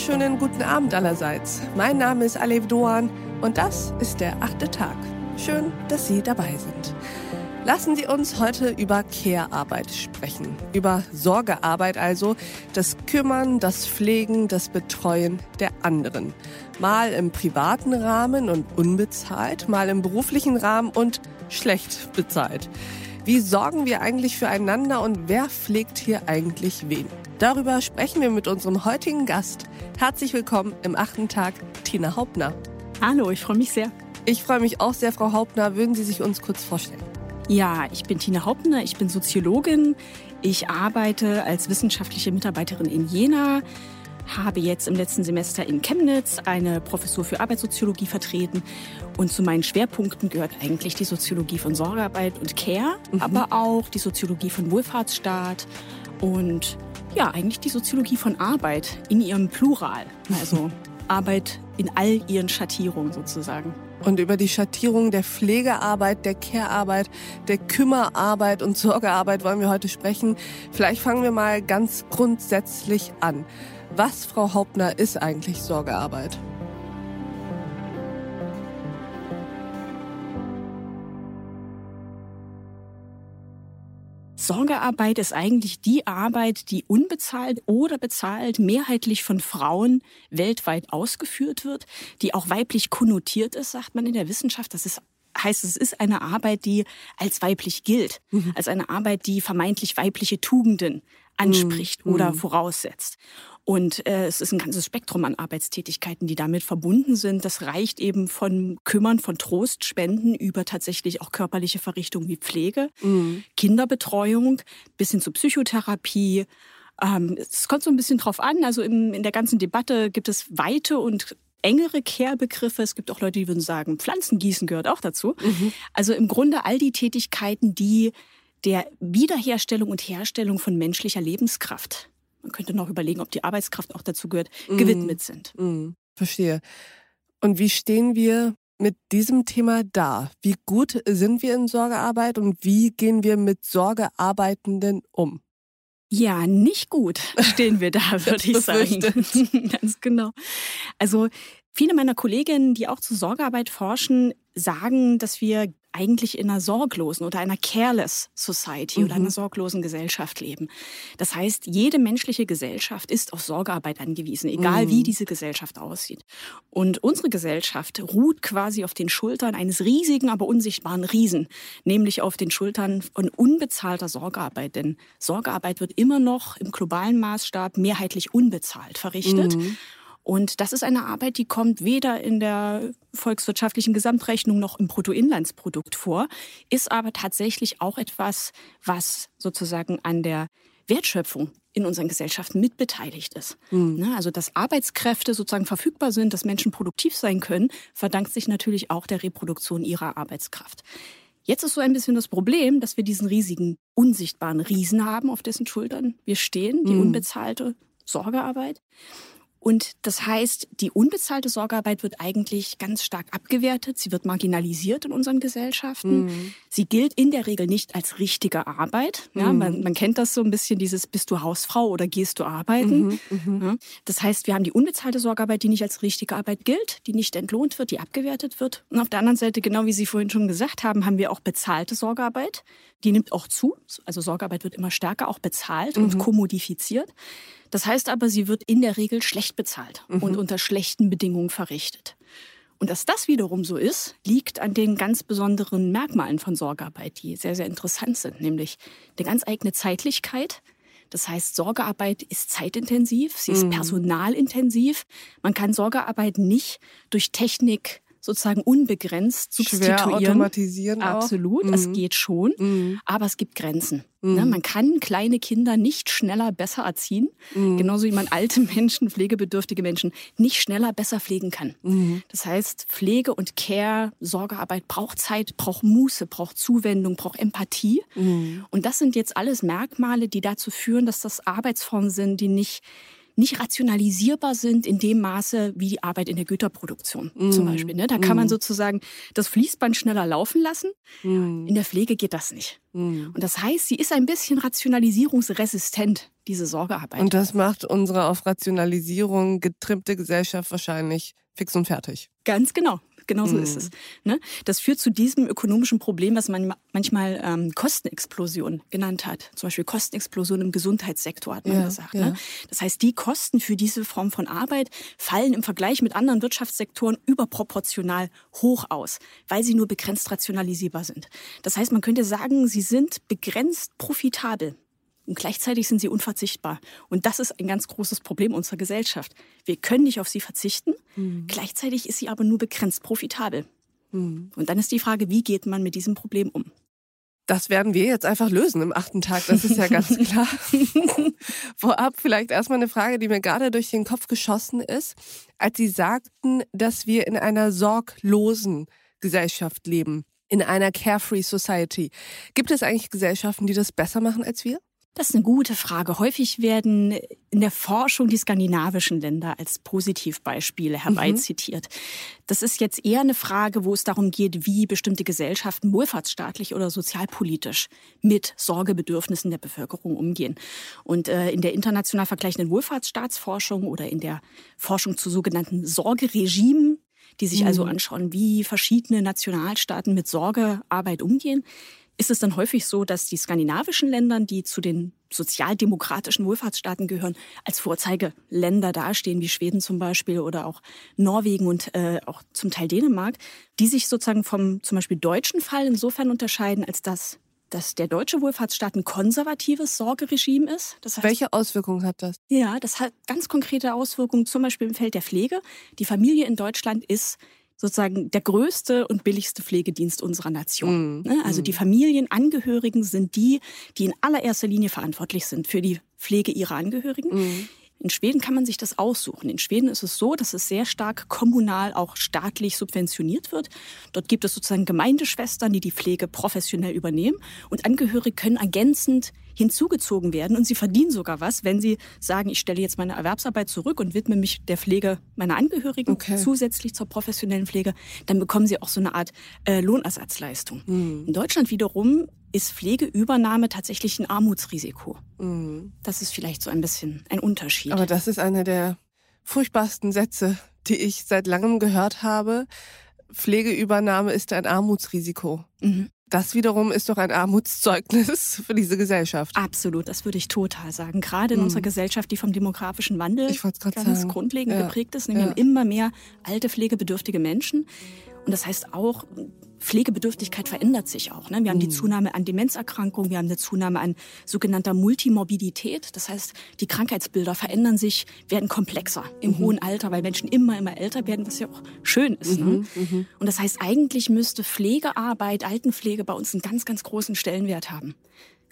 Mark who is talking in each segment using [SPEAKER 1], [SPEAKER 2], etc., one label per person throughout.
[SPEAKER 1] wunderschönen guten Abend allerseits. Mein Name ist Alev Doan und das ist der achte Tag. Schön, dass Sie dabei sind. Lassen Sie uns heute über Care-Arbeit sprechen. Über Sorgearbeit also, das Kümmern, das Pflegen, das Betreuen der anderen. Mal im privaten Rahmen und unbezahlt, mal im beruflichen Rahmen und schlecht bezahlt. Wie sorgen wir eigentlich füreinander und wer pflegt hier eigentlich wen? Darüber sprechen wir mit unserem heutigen Gast. Herzlich willkommen im achten Tag, Tina Hauptner.
[SPEAKER 2] Hallo, ich freue mich sehr.
[SPEAKER 1] Ich freue mich auch sehr, Frau Hauptner. Würden Sie sich uns kurz vorstellen?
[SPEAKER 2] Ja, ich bin Tina Hauptner, ich bin Soziologin. Ich arbeite als wissenschaftliche Mitarbeiterin in Jena, habe jetzt im letzten Semester in Chemnitz eine Professur für Arbeitssoziologie vertreten. Und zu meinen Schwerpunkten gehört eigentlich die Soziologie von Sorgearbeit und Care, mhm. aber auch die Soziologie von Wohlfahrtsstaat und ja, eigentlich die Soziologie von Arbeit in ihrem Plural. Also Arbeit in all ihren Schattierungen sozusagen.
[SPEAKER 1] Und über die Schattierung der Pflegearbeit, der Care-Arbeit, der Kümmerarbeit und Sorgearbeit wollen wir heute sprechen. Vielleicht fangen wir mal ganz grundsätzlich an. Was, Frau Hauptner, ist eigentlich Sorgearbeit?
[SPEAKER 2] Sorgearbeit ist eigentlich die Arbeit, die unbezahlt oder bezahlt mehrheitlich von Frauen weltweit ausgeführt wird, die auch weiblich konnotiert ist, sagt man in der Wissenschaft. Das ist heißt, es ist eine Arbeit, die als weiblich gilt, mhm. als eine Arbeit, die vermeintlich weibliche Tugenden anspricht mhm. oder voraussetzt. Und äh, es ist ein ganzes Spektrum an Arbeitstätigkeiten, die damit verbunden sind. Das reicht eben von Kümmern, von Trostspenden über tatsächlich auch körperliche Verrichtungen wie Pflege, mhm. Kinderbetreuung bis hin zu Psychotherapie. Ähm, es kommt so ein bisschen drauf an. Also im, in der ganzen Debatte gibt es weite und engere Care-Begriffe. Es gibt auch Leute, die würden sagen, Pflanzengießen gehört auch dazu. Mhm. Also im Grunde all die Tätigkeiten, die der Wiederherstellung und Herstellung von menschlicher Lebenskraft man könnte noch überlegen, ob die Arbeitskraft auch dazu gehört, mm. gewidmet sind.
[SPEAKER 1] Mm. Verstehe. Und wie stehen wir mit diesem Thema da? Wie gut sind wir in Sorgearbeit und wie gehen wir mit Sorgearbeitenden um?
[SPEAKER 2] Ja, nicht gut stehen wir da, würde ich sagen. Ganz genau. Also viele meiner Kolleginnen, die auch zur Sorgearbeit forschen, sagen, dass wir eigentlich in einer sorglosen oder einer careless Society mhm. oder einer sorglosen Gesellschaft leben. Das heißt, jede menschliche Gesellschaft ist auf Sorgearbeit angewiesen, egal mhm. wie diese Gesellschaft aussieht. Und unsere Gesellschaft ruht quasi auf den Schultern eines riesigen, aber unsichtbaren Riesen, nämlich auf den Schultern von unbezahlter Sorgearbeit. Denn Sorgearbeit wird immer noch im globalen Maßstab mehrheitlich unbezahlt verrichtet. Mhm. Und das ist eine Arbeit, die kommt weder in der volkswirtschaftlichen Gesamtrechnung noch im Bruttoinlandsprodukt vor, ist aber tatsächlich auch etwas, was sozusagen an der Wertschöpfung in unseren Gesellschaften mitbeteiligt ist. Mhm. Also, dass Arbeitskräfte sozusagen verfügbar sind, dass Menschen produktiv sein können, verdankt sich natürlich auch der Reproduktion ihrer Arbeitskraft. Jetzt ist so ein bisschen das Problem, dass wir diesen riesigen, unsichtbaren Riesen haben, auf dessen Schultern wir stehen, die mhm. unbezahlte Sorgearbeit. Und das heißt, die unbezahlte Sorgearbeit wird eigentlich ganz stark abgewertet. Sie wird marginalisiert in unseren Gesellschaften. Mhm. Sie gilt in der Regel nicht als richtige Arbeit. Ja, mhm. man, man, kennt das so ein bisschen, dieses bist du Hausfrau oder gehst du arbeiten. Mhm, mhm. Ja, das heißt, wir haben die unbezahlte Sorgearbeit, die nicht als richtige Arbeit gilt, die nicht entlohnt wird, die abgewertet wird. Und auf der anderen Seite, genau wie Sie vorhin schon gesagt haben, haben wir auch bezahlte Sorgearbeit. Die nimmt auch zu. Also Sorgearbeit wird immer stärker auch bezahlt und mhm. kommodifiziert. Das heißt aber, sie wird in der Regel schlecht bezahlt mhm. und unter schlechten Bedingungen verrichtet. Und dass das wiederum so ist, liegt an den ganz besonderen Merkmalen von Sorgearbeit, die sehr, sehr interessant sind, nämlich eine ganz eigene Zeitlichkeit. Das heißt, Sorgearbeit ist zeitintensiv, sie ist mhm. personalintensiv. Man kann Sorgearbeit nicht durch Technik sozusagen unbegrenzt substituieren.
[SPEAKER 1] Schwer automatisieren
[SPEAKER 2] auch. Absolut, mhm. es geht schon, mhm. aber es gibt Grenzen. Mhm. Ne? Man kann kleine Kinder nicht schneller besser erziehen, mhm. genauso wie man alte Menschen, pflegebedürftige Menschen nicht schneller besser pflegen kann. Mhm. Das heißt, Pflege und Care, Sorgearbeit braucht Zeit, braucht Muße, braucht Zuwendung, braucht Empathie. Mhm. Und das sind jetzt alles Merkmale, die dazu führen, dass das Arbeitsformen sind, die nicht nicht rationalisierbar sind in dem Maße wie die Arbeit in der Güterproduktion mm. zum Beispiel. Ne? Da kann man mm. sozusagen das Fließband schneller laufen lassen. Mm. In der Pflege geht das nicht. Mm. Und das heißt, sie ist ein bisschen rationalisierungsresistent, diese Sorgearbeit.
[SPEAKER 1] Und das macht unsere auf Rationalisierung getrimmte Gesellschaft wahrscheinlich fix und fertig.
[SPEAKER 2] Ganz genau. Genau so mhm. ist es. Ne? Das führt zu diesem ökonomischen Problem, was man manchmal ähm, Kostenexplosion genannt hat. Zum Beispiel Kostenexplosion im Gesundheitssektor hat man ja, gesagt. Ne? Ja. Ne? Das heißt, die Kosten für diese Form von Arbeit fallen im Vergleich mit anderen Wirtschaftssektoren überproportional hoch aus, weil sie nur begrenzt rationalisierbar sind. Das heißt, man könnte sagen, sie sind begrenzt profitabel. Und gleichzeitig sind sie unverzichtbar. Und das ist ein ganz großes Problem unserer Gesellschaft. Wir können nicht auf sie verzichten, mhm. gleichzeitig ist sie aber nur begrenzt profitabel. Mhm. Und dann ist die Frage, wie geht man mit diesem Problem um?
[SPEAKER 1] Das werden wir jetzt einfach lösen im achten Tag, das ist ja ganz klar. Vorab vielleicht erstmal eine Frage, die mir gerade durch den Kopf geschossen ist. Als Sie sagten, dass wir in einer sorglosen Gesellschaft leben, in einer carefree Society, gibt es eigentlich Gesellschaften, die das besser machen als wir?
[SPEAKER 2] Das ist eine gute Frage. Häufig werden in der Forschung die skandinavischen Länder als Positivbeispiele mhm. herbeizitiert. Mhm. Das ist jetzt eher eine Frage, wo es darum geht, wie bestimmte Gesellschaften wohlfahrtsstaatlich oder sozialpolitisch mit Sorgebedürfnissen der Bevölkerung umgehen. Und äh, in der international vergleichenden Wohlfahrtsstaatsforschung oder in der Forschung zu sogenannten Sorgeregimen, die sich also mhm. also anschauen, wie verschiedene Nationalstaaten mit Sorgearbeit umgehen, ist es dann häufig so, dass die skandinavischen Länder, die zu den sozialdemokratischen Wohlfahrtsstaaten gehören, als Vorzeigeländer dastehen, wie Schweden zum Beispiel oder auch Norwegen und äh, auch zum Teil Dänemark, die sich sozusagen vom zum Beispiel deutschen Fall insofern unterscheiden, als dass dass der deutsche Wohlfahrtsstaat ein konservatives Sorgeregime ist.
[SPEAKER 1] Das heißt, Welche Auswirkungen hat das?
[SPEAKER 2] Ja, das hat ganz konkrete Auswirkungen, zum Beispiel im Feld der Pflege. Die Familie in Deutschland ist sozusagen der größte und billigste Pflegedienst unserer Nation. Mm. Also die mm. Familienangehörigen sind die, die in allererster Linie verantwortlich sind für die Pflege ihrer Angehörigen. Mm. In Schweden kann man sich das aussuchen. In Schweden ist es so, dass es sehr stark kommunal, auch staatlich subventioniert wird. Dort gibt es sozusagen Gemeindeschwestern, die die Pflege professionell übernehmen und Angehörige können ergänzend hinzugezogen werden und sie verdienen sogar was, wenn sie sagen, ich stelle jetzt meine Erwerbsarbeit zurück und widme mich der Pflege meiner Angehörigen okay. zusätzlich zur professionellen Pflege, dann bekommen sie auch so eine Art äh, Lohnersatzleistung. Mhm. In Deutschland wiederum ist Pflegeübernahme tatsächlich ein Armutsrisiko. Mhm. Das ist vielleicht so ein bisschen ein Unterschied.
[SPEAKER 1] Aber das ist einer der furchtbarsten Sätze, die ich seit langem gehört habe. Pflegeübernahme ist ein Armutsrisiko. Mhm. Das wiederum ist doch ein Armutszeugnis für diese Gesellschaft.
[SPEAKER 2] Absolut, das würde ich total sagen. Gerade in mhm. unserer Gesellschaft, die vom demografischen Wandel ganz sagen. grundlegend ja. geprägt ist. Wir ja. immer mehr alte, pflegebedürftige Menschen. Und das heißt auch, Pflegebedürftigkeit verändert sich auch. Ne? Wir haben die mhm. Zunahme an Demenzerkrankungen, wir haben eine Zunahme an sogenannter Multimorbidität. Das heißt, die Krankheitsbilder verändern sich, werden komplexer im mhm. hohen Alter, weil Menschen immer, immer älter werden, was ja auch schön ist. Ne? Mhm. Ne? Und das heißt, eigentlich müsste Pflegearbeit, Altenpflege bei uns einen ganz, ganz großen Stellenwert haben.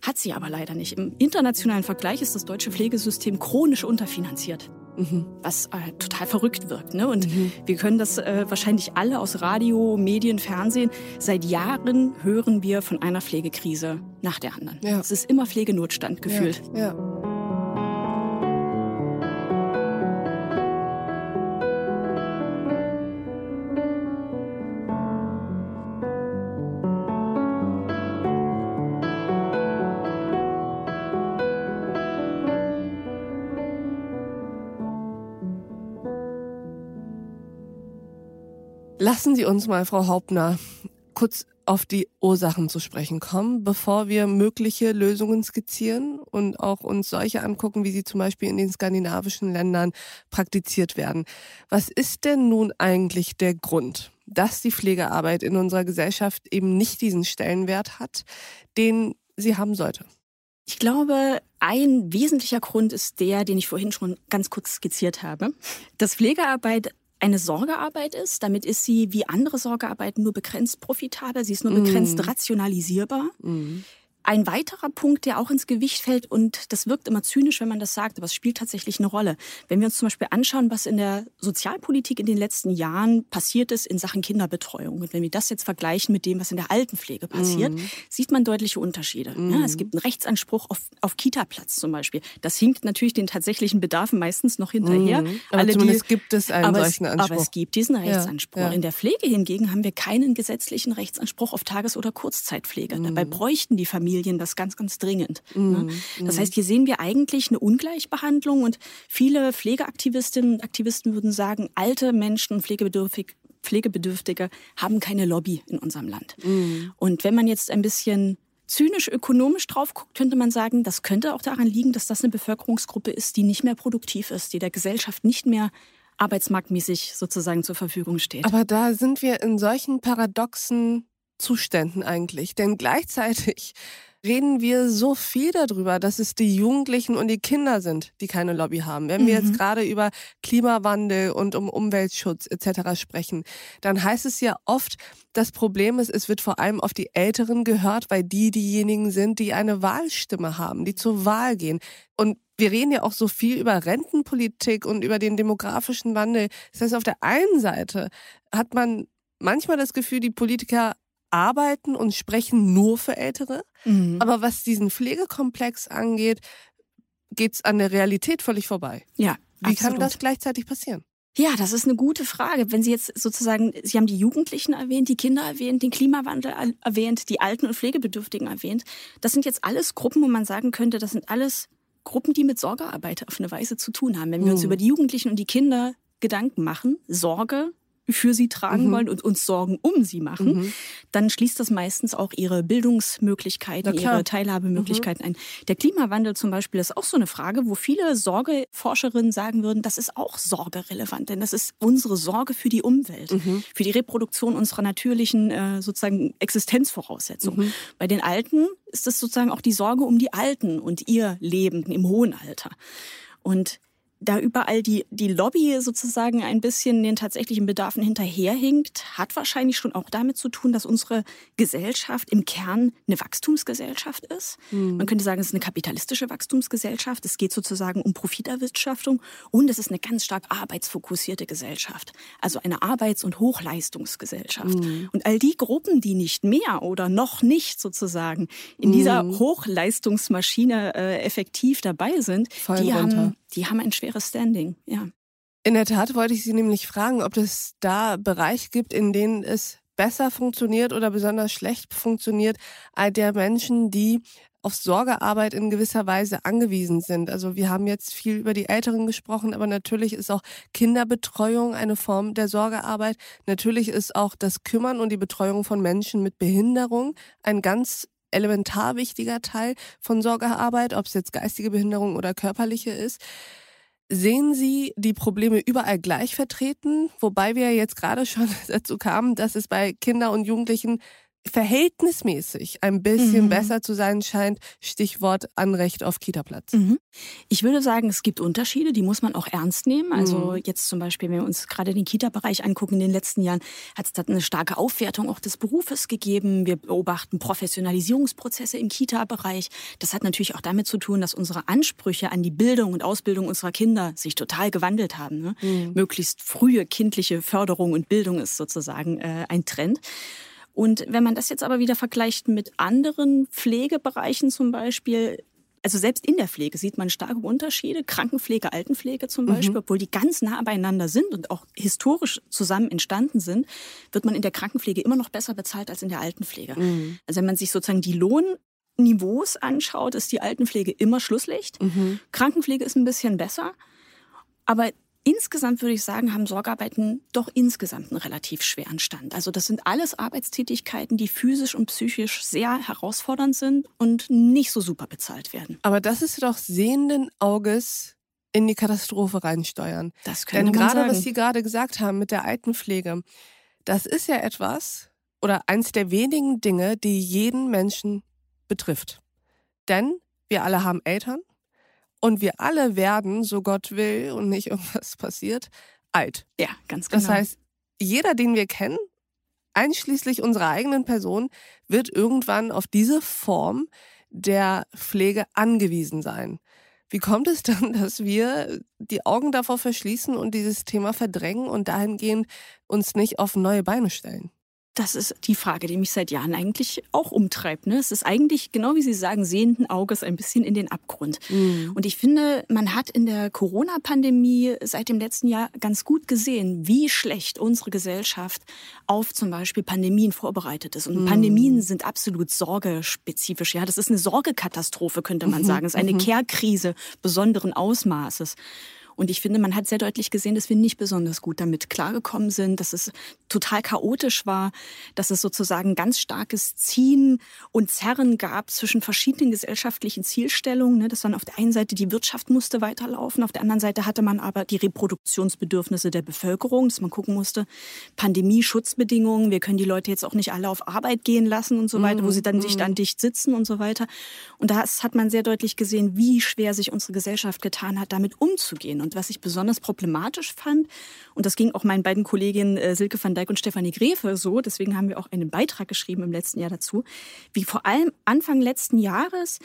[SPEAKER 2] Hat sie aber leider nicht. Im internationalen Vergleich ist das deutsche Pflegesystem chronisch unterfinanziert. Mhm. Was äh, total verrückt wirkt. Ne? Und mhm. wir können das äh, wahrscheinlich alle aus Radio, Medien, Fernsehen. Seit Jahren hören wir von einer Pflegekrise nach der anderen. Ja. Es ist immer Pflegenotstand gefühlt. Ja. ja.
[SPEAKER 1] Lassen Sie uns mal, Frau Hauptner, kurz auf die Ursachen zu sprechen kommen, bevor wir mögliche Lösungen skizzieren und auch uns solche angucken, wie sie zum Beispiel in den skandinavischen Ländern praktiziert werden. Was ist denn nun eigentlich der Grund, dass die Pflegearbeit in unserer Gesellschaft eben nicht diesen Stellenwert hat, den sie haben sollte?
[SPEAKER 2] Ich glaube, ein wesentlicher Grund ist der, den ich vorhin schon ganz kurz skizziert habe, dass Pflegearbeit eine Sorgearbeit ist. Damit ist sie wie andere Sorgearbeiten nur begrenzt profitabel. Sie ist nur begrenzt mm. rationalisierbar. Mm. Ein weiterer Punkt, der auch ins Gewicht fällt, und das wirkt immer zynisch, wenn man das sagt, aber es spielt tatsächlich eine Rolle. Wenn wir uns zum Beispiel anschauen, was in der Sozialpolitik in den letzten Jahren passiert ist in Sachen Kinderbetreuung, und wenn wir das jetzt vergleichen mit dem, was in der Altenpflege passiert, mhm. sieht man deutliche Unterschiede. Mhm. Ja, es gibt einen Rechtsanspruch auf, auf Kita-Platz zum Beispiel. Das hinkt natürlich den tatsächlichen Bedarfen meistens noch hinterher.
[SPEAKER 1] Mhm. Aber Alle, zumindest die, gibt es einen solchen
[SPEAKER 2] es, Anspruch. Aber es gibt diesen Rechtsanspruch. Ja, ja. In der Pflege hingegen haben wir keinen gesetzlichen Rechtsanspruch auf Tages- oder Kurzzeitpflege. Dabei mhm. bräuchten die Familien Familien das ganz, ganz dringend. Ne? Mhm. Das mhm. heißt, hier sehen wir eigentlich eine Ungleichbehandlung und viele Pflegeaktivistinnen und Aktivisten würden sagen, alte Menschen, pflegebedürftig, Pflegebedürftige haben keine Lobby in unserem Land. Mhm. Und wenn man jetzt ein bisschen zynisch ökonomisch drauf guckt, könnte man sagen, das könnte auch daran liegen, dass das eine Bevölkerungsgruppe ist, die nicht mehr produktiv ist, die der Gesellschaft nicht mehr arbeitsmarktmäßig sozusagen zur Verfügung steht.
[SPEAKER 1] Aber da sind wir in solchen paradoxen Zuständen eigentlich. Denn gleichzeitig reden wir so viel darüber, dass es die Jugendlichen und die Kinder sind, die keine Lobby haben. Wenn wir jetzt mhm. gerade über Klimawandel und um Umweltschutz etc. sprechen, dann heißt es ja oft, das Problem ist, es wird vor allem auf die Älteren gehört, weil die diejenigen sind, die eine Wahlstimme haben, die zur Wahl gehen. Und wir reden ja auch so viel über Rentenpolitik und über den demografischen Wandel. Das heißt, auf der einen Seite hat man manchmal das Gefühl, die Politiker arbeiten und sprechen nur für Ältere. Mhm. Aber was diesen Pflegekomplex angeht, geht es an der Realität völlig vorbei.
[SPEAKER 2] Ja.
[SPEAKER 1] Wie absolut. kann das gleichzeitig passieren?
[SPEAKER 2] Ja, das ist eine gute Frage. Wenn Sie jetzt sozusagen, Sie haben die Jugendlichen erwähnt, die Kinder erwähnt, den Klimawandel erwähnt, die Alten- und Pflegebedürftigen erwähnt. Das sind jetzt alles Gruppen, wo man sagen könnte, das sind alles Gruppen, die mit Sorgearbeit auf eine Weise zu tun haben. Wenn wir uns über die Jugendlichen und die Kinder Gedanken machen, Sorge für sie tragen mhm. wollen und uns Sorgen um sie machen, mhm. dann schließt das meistens auch ihre Bildungsmöglichkeiten, ihre Teilhabemöglichkeiten mhm. ein. Der Klimawandel zum Beispiel ist auch so eine Frage, wo viele Sorgeforscherinnen sagen würden, das ist auch sorgerelevant, denn das ist unsere Sorge für die Umwelt, mhm. für die Reproduktion unserer natürlichen äh, sozusagen Existenzvoraussetzungen. Mhm. Bei den Alten ist es sozusagen auch die Sorge um die Alten und ihr Leben im hohen Alter. Und da überall die, die Lobby sozusagen ein bisschen den tatsächlichen Bedarfen hinterherhinkt, hat wahrscheinlich schon auch damit zu tun, dass unsere Gesellschaft im Kern eine Wachstumsgesellschaft ist. Mhm. Man könnte sagen, es ist eine kapitalistische Wachstumsgesellschaft. Es geht sozusagen um Profiterwirtschaftung und es ist eine ganz stark arbeitsfokussierte Gesellschaft. Also eine Arbeits- und Hochleistungsgesellschaft. Mhm. Und all die Gruppen, die nicht mehr oder noch nicht sozusagen in mhm. dieser Hochleistungsmaschine äh, effektiv dabei sind,
[SPEAKER 1] Fallen die runter. haben
[SPEAKER 2] die haben ein schweres Standing, ja.
[SPEAKER 1] In der Tat wollte ich Sie nämlich fragen, ob es da Bereiche gibt, in denen es besser funktioniert oder besonders schlecht funktioniert, der Menschen, die auf Sorgearbeit in gewisser Weise angewiesen sind. Also wir haben jetzt viel über die Älteren gesprochen, aber natürlich ist auch Kinderbetreuung eine Form der Sorgearbeit. Natürlich ist auch das Kümmern und die Betreuung von Menschen mit Behinderung ein ganz elementar wichtiger Teil von Sorgearbeit, ob es jetzt geistige Behinderung oder körperliche ist. Sehen Sie die Probleme überall gleich vertreten? Wobei wir jetzt gerade schon dazu kamen, dass es bei Kindern und Jugendlichen verhältnismäßig ein bisschen mhm. besser zu sein scheint. Stichwort Anrecht auf Kitaplatz. Mhm.
[SPEAKER 2] Ich würde sagen, es gibt Unterschiede, die muss man auch ernst nehmen. Also mhm. jetzt zum Beispiel, wenn wir uns gerade den Kita-Bereich angucken, in den letzten Jahren hat es da eine starke Aufwertung auch des Berufes gegeben. Wir beobachten Professionalisierungsprozesse im Kita-Bereich. Das hat natürlich auch damit zu tun, dass unsere Ansprüche an die Bildung und Ausbildung unserer Kinder sich total gewandelt haben. Ne? Mhm. Möglichst frühe kindliche Förderung und Bildung ist sozusagen äh, ein Trend. Und wenn man das jetzt aber wieder vergleicht mit anderen Pflegebereichen zum Beispiel, also selbst in der Pflege sieht man starke Unterschiede. Krankenpflege, Altenpflege zum mhm. Beispiel, mhm. obwohl die ganz nah beieinander sind und auch historisch zusammen entstanden sind, wird man in der Krankenpflege immer noch besser bezahlt als in der Altenpflege. Mhm. Also wenn man sich sozusagen die Lohnniveaus anschaut, ist die Altenpflege immer Schlusslicht. Mhm. Krankenpflege ist ein bisschen besser. Aber Insgesamt würde ich sagen, haben Sorgearbeiten doch insgesamt einen relativ schweren Stand. Also das sind alles Arbeitstätigkeiten, die physisch und psychisch sehr herausfordernd sind und nicht so super bezahlt werden.
[SPEAKER 1] Aber das ist doch sehenden Auges in die Katastrophe reinsteuern.
[SPEAKER 2] Das können
[SPEAKER 1] Denn gerade, sagen. was Sie gerade gesagt haben mit der Altenpflege, das ist ja etwas oder eins der wenigen Dinge, die jeden Menschen betrifft. Denn wir alle haben Eltern, und wir alle werden, so Gott will und nicht irgendwas passiert, alt.
[SPEAKER 2] Ja, ganz genau.
[SPEAKER 1] Das heißt, jeder, den wir kennen, einschließlich unserer eigenen Person, wird irgendwann auf diese Form der Pflege angewiesen sein. Wie kommt es dann, dass wir die Augen davor verschließen und dieses Thema verdrängen und dahingehend uns nicht auf neue Beine stellen?
[SPEAKER 2] Das ist die Frage, die mich seit Jahren eigentlich auch umtreibt. Ne? Es ist eigentlich, genau wie Sie sagen, sehenden Auges ein bisschen in den Abgrund. Mhm. Und ich finde, man hat in der Corona-Pandemie seit dem letzten Jahr ganz gut gesehen, wie schlecht unsere Gesellschaft auf zum Beispiel Pandemien vorbereitet ist. Und mhm. Pandemien sind absolut sorgespezifisch. Ja, das ist eine Sorgekatastrophe, könnte man mhm. sagen. Es ist eine mhm. Kehrkrise besonderen Ausmaßes. Und ich finde, man hat sehr deutlich gesehen, dass wir nicht besonders gut damit klargekommen sind, dass es total chaotisch war, dass es sozusagen ganz starkes Ziehen und Zerren gab zwischen verschiedenen gesellschaftlichen Zielstellungen. Ne? Das waren auf der einen Seite die Wirtschaft musste weiterlaufen, auf der anderen Seite hatte man aber die Reproduktionsbedürfnisse der Bevölkerung, dass man gucken musste, Pandemie, Schutzbedingungen, wir können die Leute jetzt auch nicht alle auf Arbeit gehen lassen und so weiter, wo sie dann dicht an dicht sitzen und so weiter. Und da hat man sehr deutlich gesehen, wie schwer sich unsere Gesellschaft getan hat, damit umzugehen. Und was ich besonders problematisch fand, und das ging auch meinen beiden Kolleginnen äh, Silke van Dijk und Stefanie Grefe so, deswegen haben wir auch einen Beitrag geschrieben im letzten Jahr dazu, wie vor allem Anfang letzten Jahres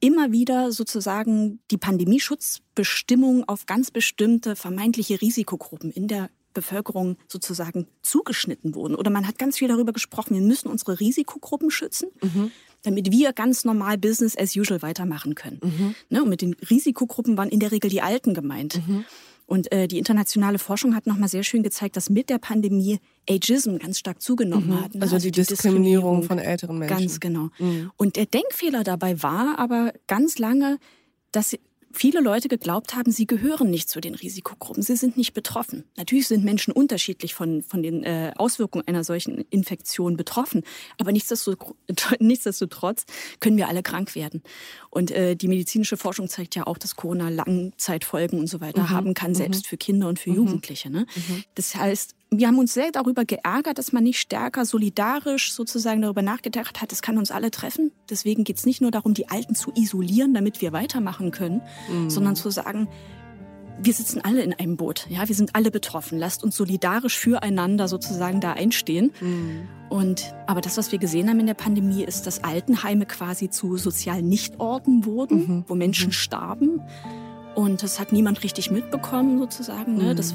[SPEAKER 2] immer wieder sozusagen die Pandemieschutzbestimmungen auf ganz bestimmte vermeintliche Risikogruppen in der Bevölkerung sozusagen zugeschnitten wurden. Oder man hat ganz viel darüber gesprochen, wir müssen unsere Risikogruppen schützen, mhm. Damit wir ganz normal Business as usual weitermachen können. Mhm. Ne, und mit den Risikogruppen waren in der Regel die Alten gemeint. Mhm. Und äh, die internationale Forschung hat nochmal sehr schön gezeigt, dass mit der Pandemie Ageism ganz stark zugenommen mhm. hat.
[SPEAKER 1] Ne? Also, also, die, die Diskriminierung, Diskriminierung, von älteren Menschen.
[SPEAKER 2] Ganz genau. Mhm. Und der Denkfehler dabei war aber ganz lange, dass viele Leute geglaubt haben, sie gehören nicht zu den Risikogruppen, sie sind nicht betroffen. Natürlich sind Menschen unterschiedlich von, von den äh, Auswirkungen einer solchen Infektion betroffen, aber nichtsdestotrotz können wir alle krank werden. Und äh, die medizinische Forschung zeigt ja auch, dass Corona Langzeitfolgen und so weiter mhm. haben kann, selbst mhm. für Kinder und für mhm. Jugendliche. Ne? Mhm. Das heißt, wir haben uns sehr darüber geärgert, dass man nicht stärker solidarisch sozusagen darüber nachgedacht hat, es kann uns alle treffen. Deswegen geht es nicht nur darum, die Alten zu isolieren, damit wir weitermachen können, mhm. sondern zu sagen, wir sitzen alle in einem Boot, ja, wir sind alle betroffen. Lasst uns solidarisch füreinander sozusagen da einstehen. Mhm. Und aber das, was wir gesehen haben in der Pandemie, ist, dass Altenheime quasi zu sozialen Nichtorten wurden, mhm. wo Menschen mhm. starben. Und das hat niemand richtig mitbekommen, sozusagen. Ne? Das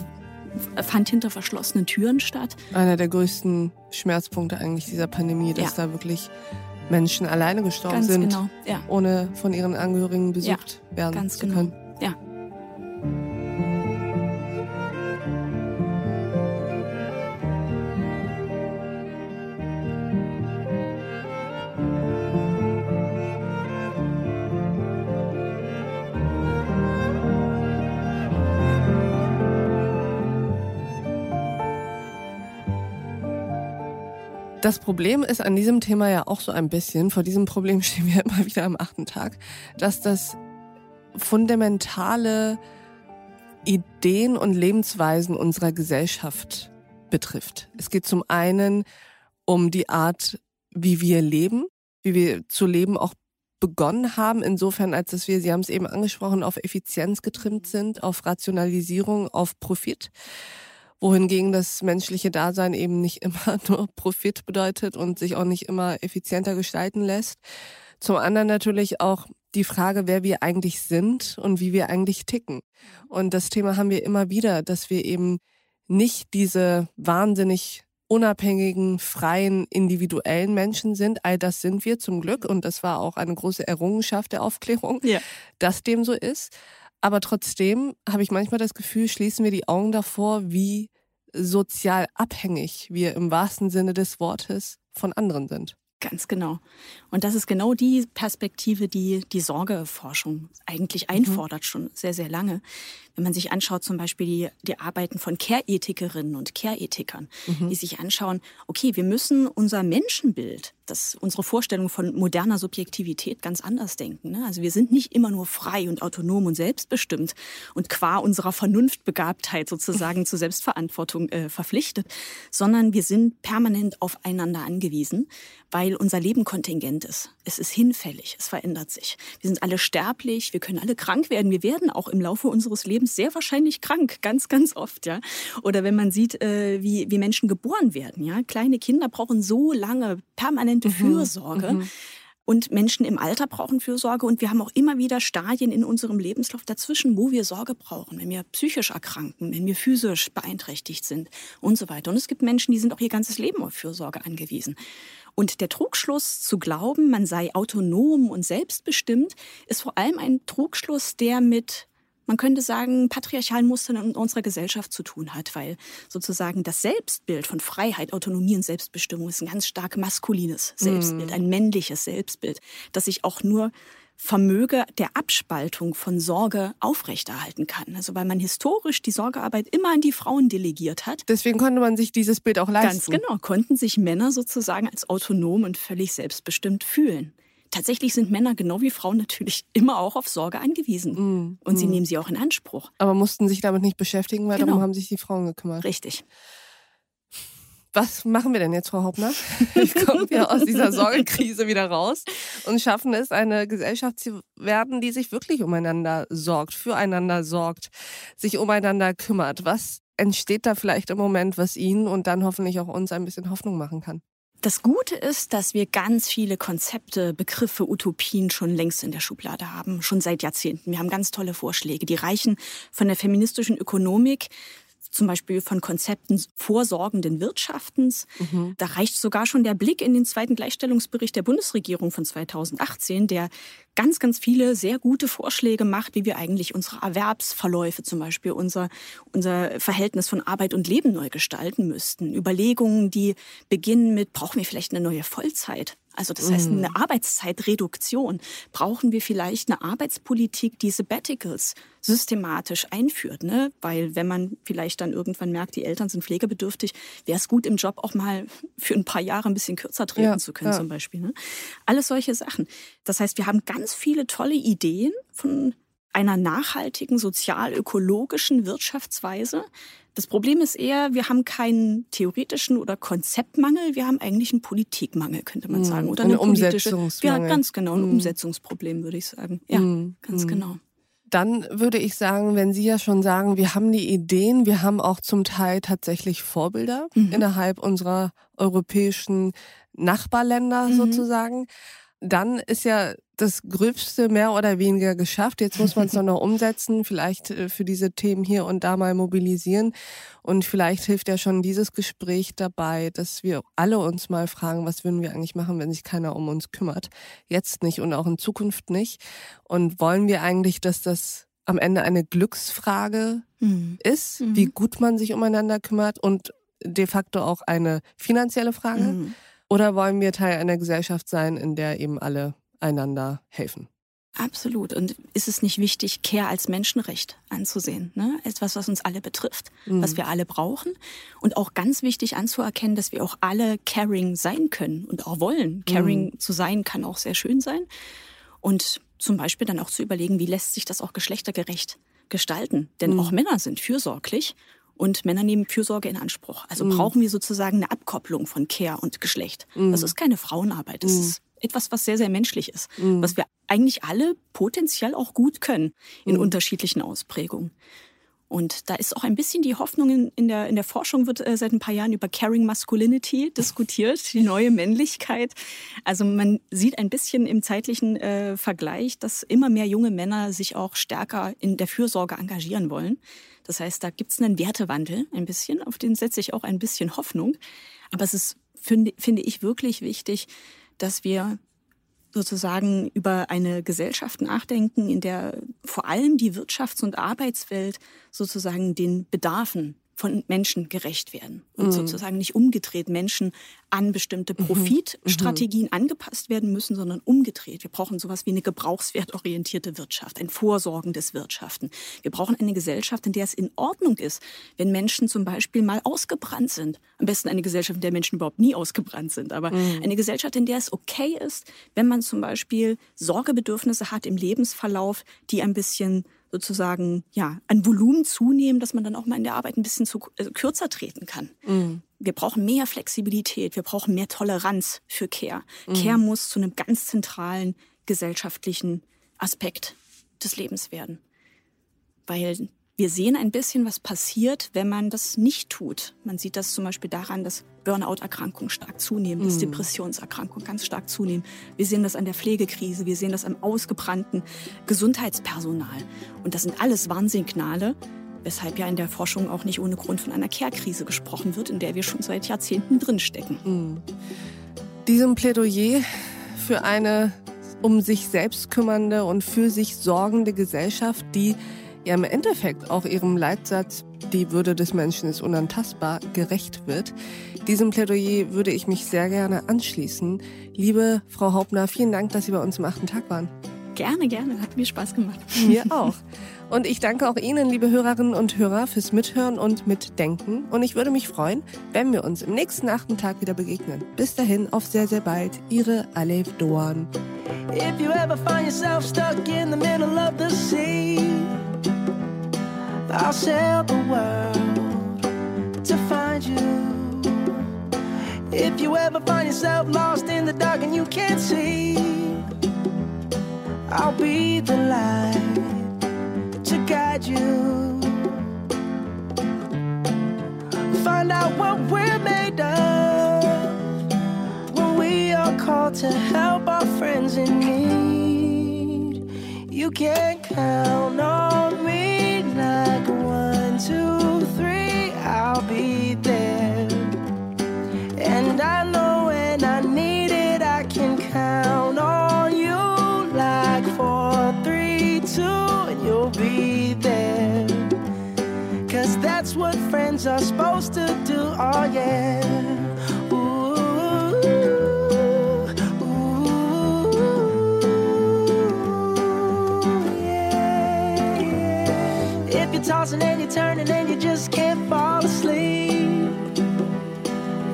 [SPEAKER 2] fand hinter verschlossenen Türen statt.
[SPEAKER 1] Einer der größten Schmerzpunkte eigentlich dieser Pandemie, dass ja. da wirklich Menschen alleine gestorben Ganz sind, genau. ja. ohne von ihren Angehörigen besucht ja. werden Ganz zu genau. können.
[SPEAKER 2] Ja.
[SPEAKER 1] Das Problem ist an diesem Thema ja auch so ein bisschen, vor diesem Problem stehen wir immer wieder am achten Tag, dass das fundamentale Ideen und Lebensweisen unserer Gesellschaft betrifft. Es geht zum einen um die Art, wie wir leben, wie wir zu leben auch begonnen haben, insofern als dass wir, Sie haben es eben angesprochen, auf Effizienz getrimmt sind, auf Rationalisierung, auf Profit wohingegen das menschliche Dasein eben nicht immer nur Profit bedeutet und sich auch nicht immer effizienter gestalten lässt. Zum anderen natürlich auch die Frage, wer wir eigentlich sind und wie wir eigentlich ticken. Und das Thema haben wir immer wieder, dass wir eben nicht diese wahnsinnig unabhängigen, freien, individuellen Menschen sind. All das sind wir zum Glück und das war auch eine große Errungenschaft der Aufklärung, ja. dass dem so ist. Aber trotzdem habe ich manchmal das Gefühl, schließen wir die Augen davor, wie sozial abhängig wir im wahrsten Sinne des Wortes von anderen sind.
[SPEAKER 2] Ganz genau. Und das ist genau die Perspektive, die die Sorgeforschung eigentlich mhm. einfordert, mhm. schon sehr, sehr lange. Wenn man sich anschaut, zum Beispiel die, die Arbeiten von Care-Ethikerinnen und Care-Ethikern, mhm. die sich anschauen, okay, wir müssen unser Menschenbild das unsere Vorstellung von moderner Subjektivität ganz anders denken. Ne? Also wir sind nicht immer nur frei und autonom und selbstbestimmt und qua unserer Vernunftbegabtheit sozusagen zur Selbstverantwortung äh, verpflichtet, sondern wir sind permanent aufeinander angewiesen, weil unser Leben kontingent ist. Es ist hinfällig, es verändert sich. Wir sind alle sterblich, wir können alle krank werden. Wir werden auch im Laufe unseres Lebens sehr wahrscheinlich krank, ganz, ganz oft. Ja? Oder wenn man sieht, äh, wie, wie Menschen geboren werden. Ja? Kleine Kinder brauchen so lange permanent permanente mhm. Fürsorge. Mhm. Und Menschen im Alter brauchen Fürsorge. Und wir haben auch immer wieder Stadien in unserem Lebenslauf dazwischen, wo wir Sorge brauchen. Wenn wir psychisch erkranken, wenn wir physisch beeinträchtigt sind und so weiter. Und es gibt Menschen, die sind auch ihr ganzes Leben auf Fürsorge angewiesen. Und der Trugschluss zu glauben, man sei autonom und selbstbestimmt, ist vor allem ein Trugschluss, der mit man könnte sagen, patriarchalen Mustern in unserer Gesellschaft zu tun hat, weil sozusagen das Selbstbild von Freiheit, Autonomie und Selbstbestimmung ist ein ganz stark maskulines Selbstbild, mm. ein männliches Selbstbild, das sich auch nur Vermöge der Abspaltung von Sorge aufrechterhalten kann. Also weil man historisch die Sorgearbeit immer an die Frauen delegiert hat.
[SPEAKER 1] Deswegen konnte man sich dieses Bild auch leisten.
[SPEAKER 2] Ganz genau, konnten sich Männer sozusagen als autonom und völlig selbstbestimmt fühlen tatsächlich sind Männer genau wie Frauen natürlich immer auch auf Sorge angewiesen. Mm, und sie mm. nehmen sie auch in Anspruch.
[SPEAKER 1] Aber mussten sich damit nicht beschäftigen, weil genau. darum haben sich die Frauen gekümmert.
[SPEAKER 2] Richtig.
[SPEAKER 1] Was machen wir denn jetzt, Frau Hauptner? Wie kommen wir aus dieser Sorgenkrise wieder raus und schaffen es, eine Gesellschaft zu werden, die sich wirklich umeinander sorgt, füreinander sorgt, sich umeinander kümmert? Was entsteht da vielleicht im Moment, was Ihnen und dann hoffentlich auch uns ein bisschen Hoffnung machen kann?
[SPEAKER 2] Das Gute ist, dass wir ganz viele Konzepte, Begriffe, Utopien schon längst in der Schublade haben, schon seit Jahrzehnten. Wir haben ganz tolle Vorschläge, die reichen von der feministischen Ökonomik zum Beispiel von Konzepten vorsorgenden Wirtschaftens. Mhm. Da reicht sogar schon der Blick in den zweiten Gleichstellungsbericht der Bundesregierung von 2018, der ganz, ganz viele sehr gute Vorschläge macht, wie wir eigentlich unsere Erwerbsverläufe, zum Beispiel unser, unser Verhältnis von Arbeit und Leben neu gestalten müssten. Überlegungen, die beginnen mit, brauchen wir vielleicht eine neue Vollzeit? Also das heißt eine mhm. Arbeitszeitreduktion. Brauchen wir vielleicht eine Arbeitspolitik, die Sabbaticals systematisch einführt, ne? Weil wenn man vielleicht dann irgendwann merkt, die Eltern sind pflegebedürftig, wäre es gut im Job auch mal für ein paar Jahre ein bisschen kürzer treten ja, zu können ja. zum Beispiel. Ne? Alles solche Sachen. Das heißt, wir haben ganz viele tolle Ideen von einer nachhaltigen, sozial-ökologischen Wirtschaftsweise. Das Problem ist eher, wir haben keinen theoretischen oder Konzeptmangel, wir haben eigentlich einen Politikmangel, könnte man hm, sagen.
[SPEAKER 1] Oder eine, eine Umsetzungsmangel.
[SPEAKER 2] Ja, ganz genau, ein mm. Umsetzungsproblem, würde ich sagen. Ja, mm. ganz mm. genau.
[SPEAKER 1] Dann würde ich sagen, wenn Sie ja schon sagen, wir haben die Ideen, wir haben auch zum Teil tatsächlich Vorbilder mhm. innerhalb unserer europäischen Nachbarländer mhm. sozusagen dann ist ja das Gröbste mehr oder weniger geschafft. Jetzt muss man es noch umsetzen, vielleicht äh, für diese Themen hier und da mal mobilisieren. Und vielleicht hilft ja schon dieses Gespräch dabei, dass wir alle uns mal fragen, was würden wir eigentlich machen, wenn sich keiner um uns kümmert? Jetzt nicht und auch in Zukunft nicht. Und wollen wir eigentlich, dass das am Ende eine Glücksfrage mhm. ist, mhm. wie gut man sich umeinander kümmert und de facto auch eine finanzielle Frage? Mhm. Oder wollen wir Teil einer Gesellschaft sein, in der eben alle einander helfen?
[SPEAKER 2] Absolut. Und ist es nicht wichtig, Care als Menschenrecht anzusehen? Ne? Etwas, was uns alle betrifft, mhm. was wir alle brauchen. Und auch ganz wichtig anzuerkennen, dass wir auch alle caring sein können und auch wollen. Caring mhm. zu sein kann auch sehr schön sein. Und zum Beispiel dann auch zu überlegen, wie lässt sich das auch geschlechtergerecht gestalten? Denn mhm. auch Männer sind fürsorglich und Männer nehmen Fürsorge in Anspruch. Also mm. brauchen wir sozusagen eine Abkopplung von Care und Geschlecht. Mm. Das ist keine Frauenarbeit. Das mm. ist etwas, was sehr, sehr menschlich ist. Mm. Was wir eigentlich alle potenziell auch gut können in mm. unterschiedlichen Ausprägungen. Und da ist auch ein bisschen die Hoffnung in, in, der, in der Forschung wird äh, seit ein paar Jahren über Caring Masculinity diskutiert, die neue Männlichkeit. Also man sieht ein bisschen im zeitlichen äh, Vergleich, dass immer mehr junge Männer sich auch stärker in der Fürsorge engagieren wollen. Das heißt, da gibt es einen Wertewandel ein bisschen, auf den setze ich auch ein bisschen Hoffnung. Aber es ist, finde, finde ich, wirklich wichtig, dass wir sozusagen über eine Gesellschaft nachdenken, in der vor allem die Wirtschafts- und Arbeitswelt sozusagen den Bedarfen von Menschen gerecht werden und mhm. sozusagen nicht umgedreht Menschen an bestimmte mhm. Profitstrategien mhm. angepasst werden müssen, sondern umgedreht. Wir brauchen sowas wie eine gebrauchswertorientierte Wirtschaft, ein vorsorgendes Wirtschaften. Wir brauchen eine Gesellschaft, in der es in Ordnung ist, wenn Menschen zum Beispiel mal ausgebrannt sind. Am besten eine Gesellschaft, in der Menschen überhaupt nie ausgebrannt sind, aber mhm. eine Gesellschaft, in der es okay ist, wenn man zum Beispiel Sorgebedürfnisse hat im Lebensverlauf, die ein bisschen sozusagen ja an Volumen zunehmen, dass man dann auch mal in der Arbeit ein bisschen zu, äh, kürzer treten kann. Mhm. Wir brauchen mehr Flexibilität, wir brauchen mehr Toleranz für Care. Mhm. Care muss zu einem ganz zentralen gesellschaftlichen Aspekt des Lebens werden. Weil wir sehen ein bisschen, was passiert, wenn man das nicht tut. Man sieht das zum Beispiel daran, dass Burnout-Erkrankungen stark zunehmen, dass mhm. Depressionserkrankungen ganz stark zunehmen. Wir sehen das an der Pflegekrise, wir sehen das am ausgebrannten Gesundheitspersonal. Und das sind alles Warnsignale, weshalb ja in der Forschung auch nicht ohne Grund von einer Care-Krise gesprochen wird, in der wir schon seit Jahrzehnten drinstecken. Mhm.
[SPEAKER 3] Diesem Plädoyer für eine um sich selbst kümmernde und für sich sorgende Gesellschaft, die ja im Endeffekt auch ihrem Leitsatz, die Würde des Menschen ist unantastbar, gerecht wird. Diesem Plädoyer würde ich mich sehr gerne anschließen. Liebe Frau Hauptner, vielen Dank, dass Sie bei uns im achten Tag waren.
[SPEAKER 2] Gerne, gerne. Hat mir Spaß gemacht.
[SPEAKER 3] Mir auch. Und ich danke auch Ihnen, liebe Hörerinnen und Hörer, fürs Mithören und Mitdenken. Und ich würde mich freuen, wenn wir uns im nächsten achten Tag wieder begegnen. Bis dahin, auf sehr, sehr bald. Ihre Alef Doan. If you ever find yourself stuck in the middle of the sea I'll sail the world to find you. If you ever find yourself lost in the dark and you can't see, I'll be the light to guide you. Find out what we're made of when we are called to help our friends in need. You can count on me like one, two, are supposed to do, oh yeah. Yeah if you're tossing and you're turning and you just can't fall asleep.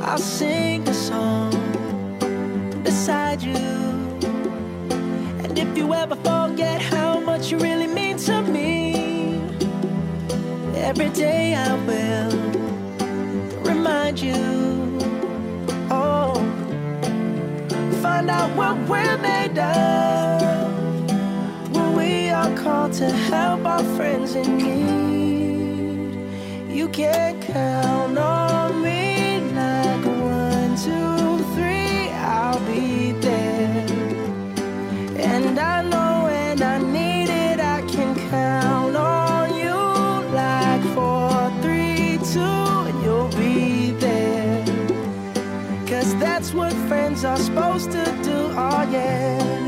[SPEAKER 3] I'll sing a song beside you. And if you ever forget how much you really mean every day I will remind you. Oh, find out what we're made of when we are called to help our friends in need you can count on me friends are supposed to do, oh yeah.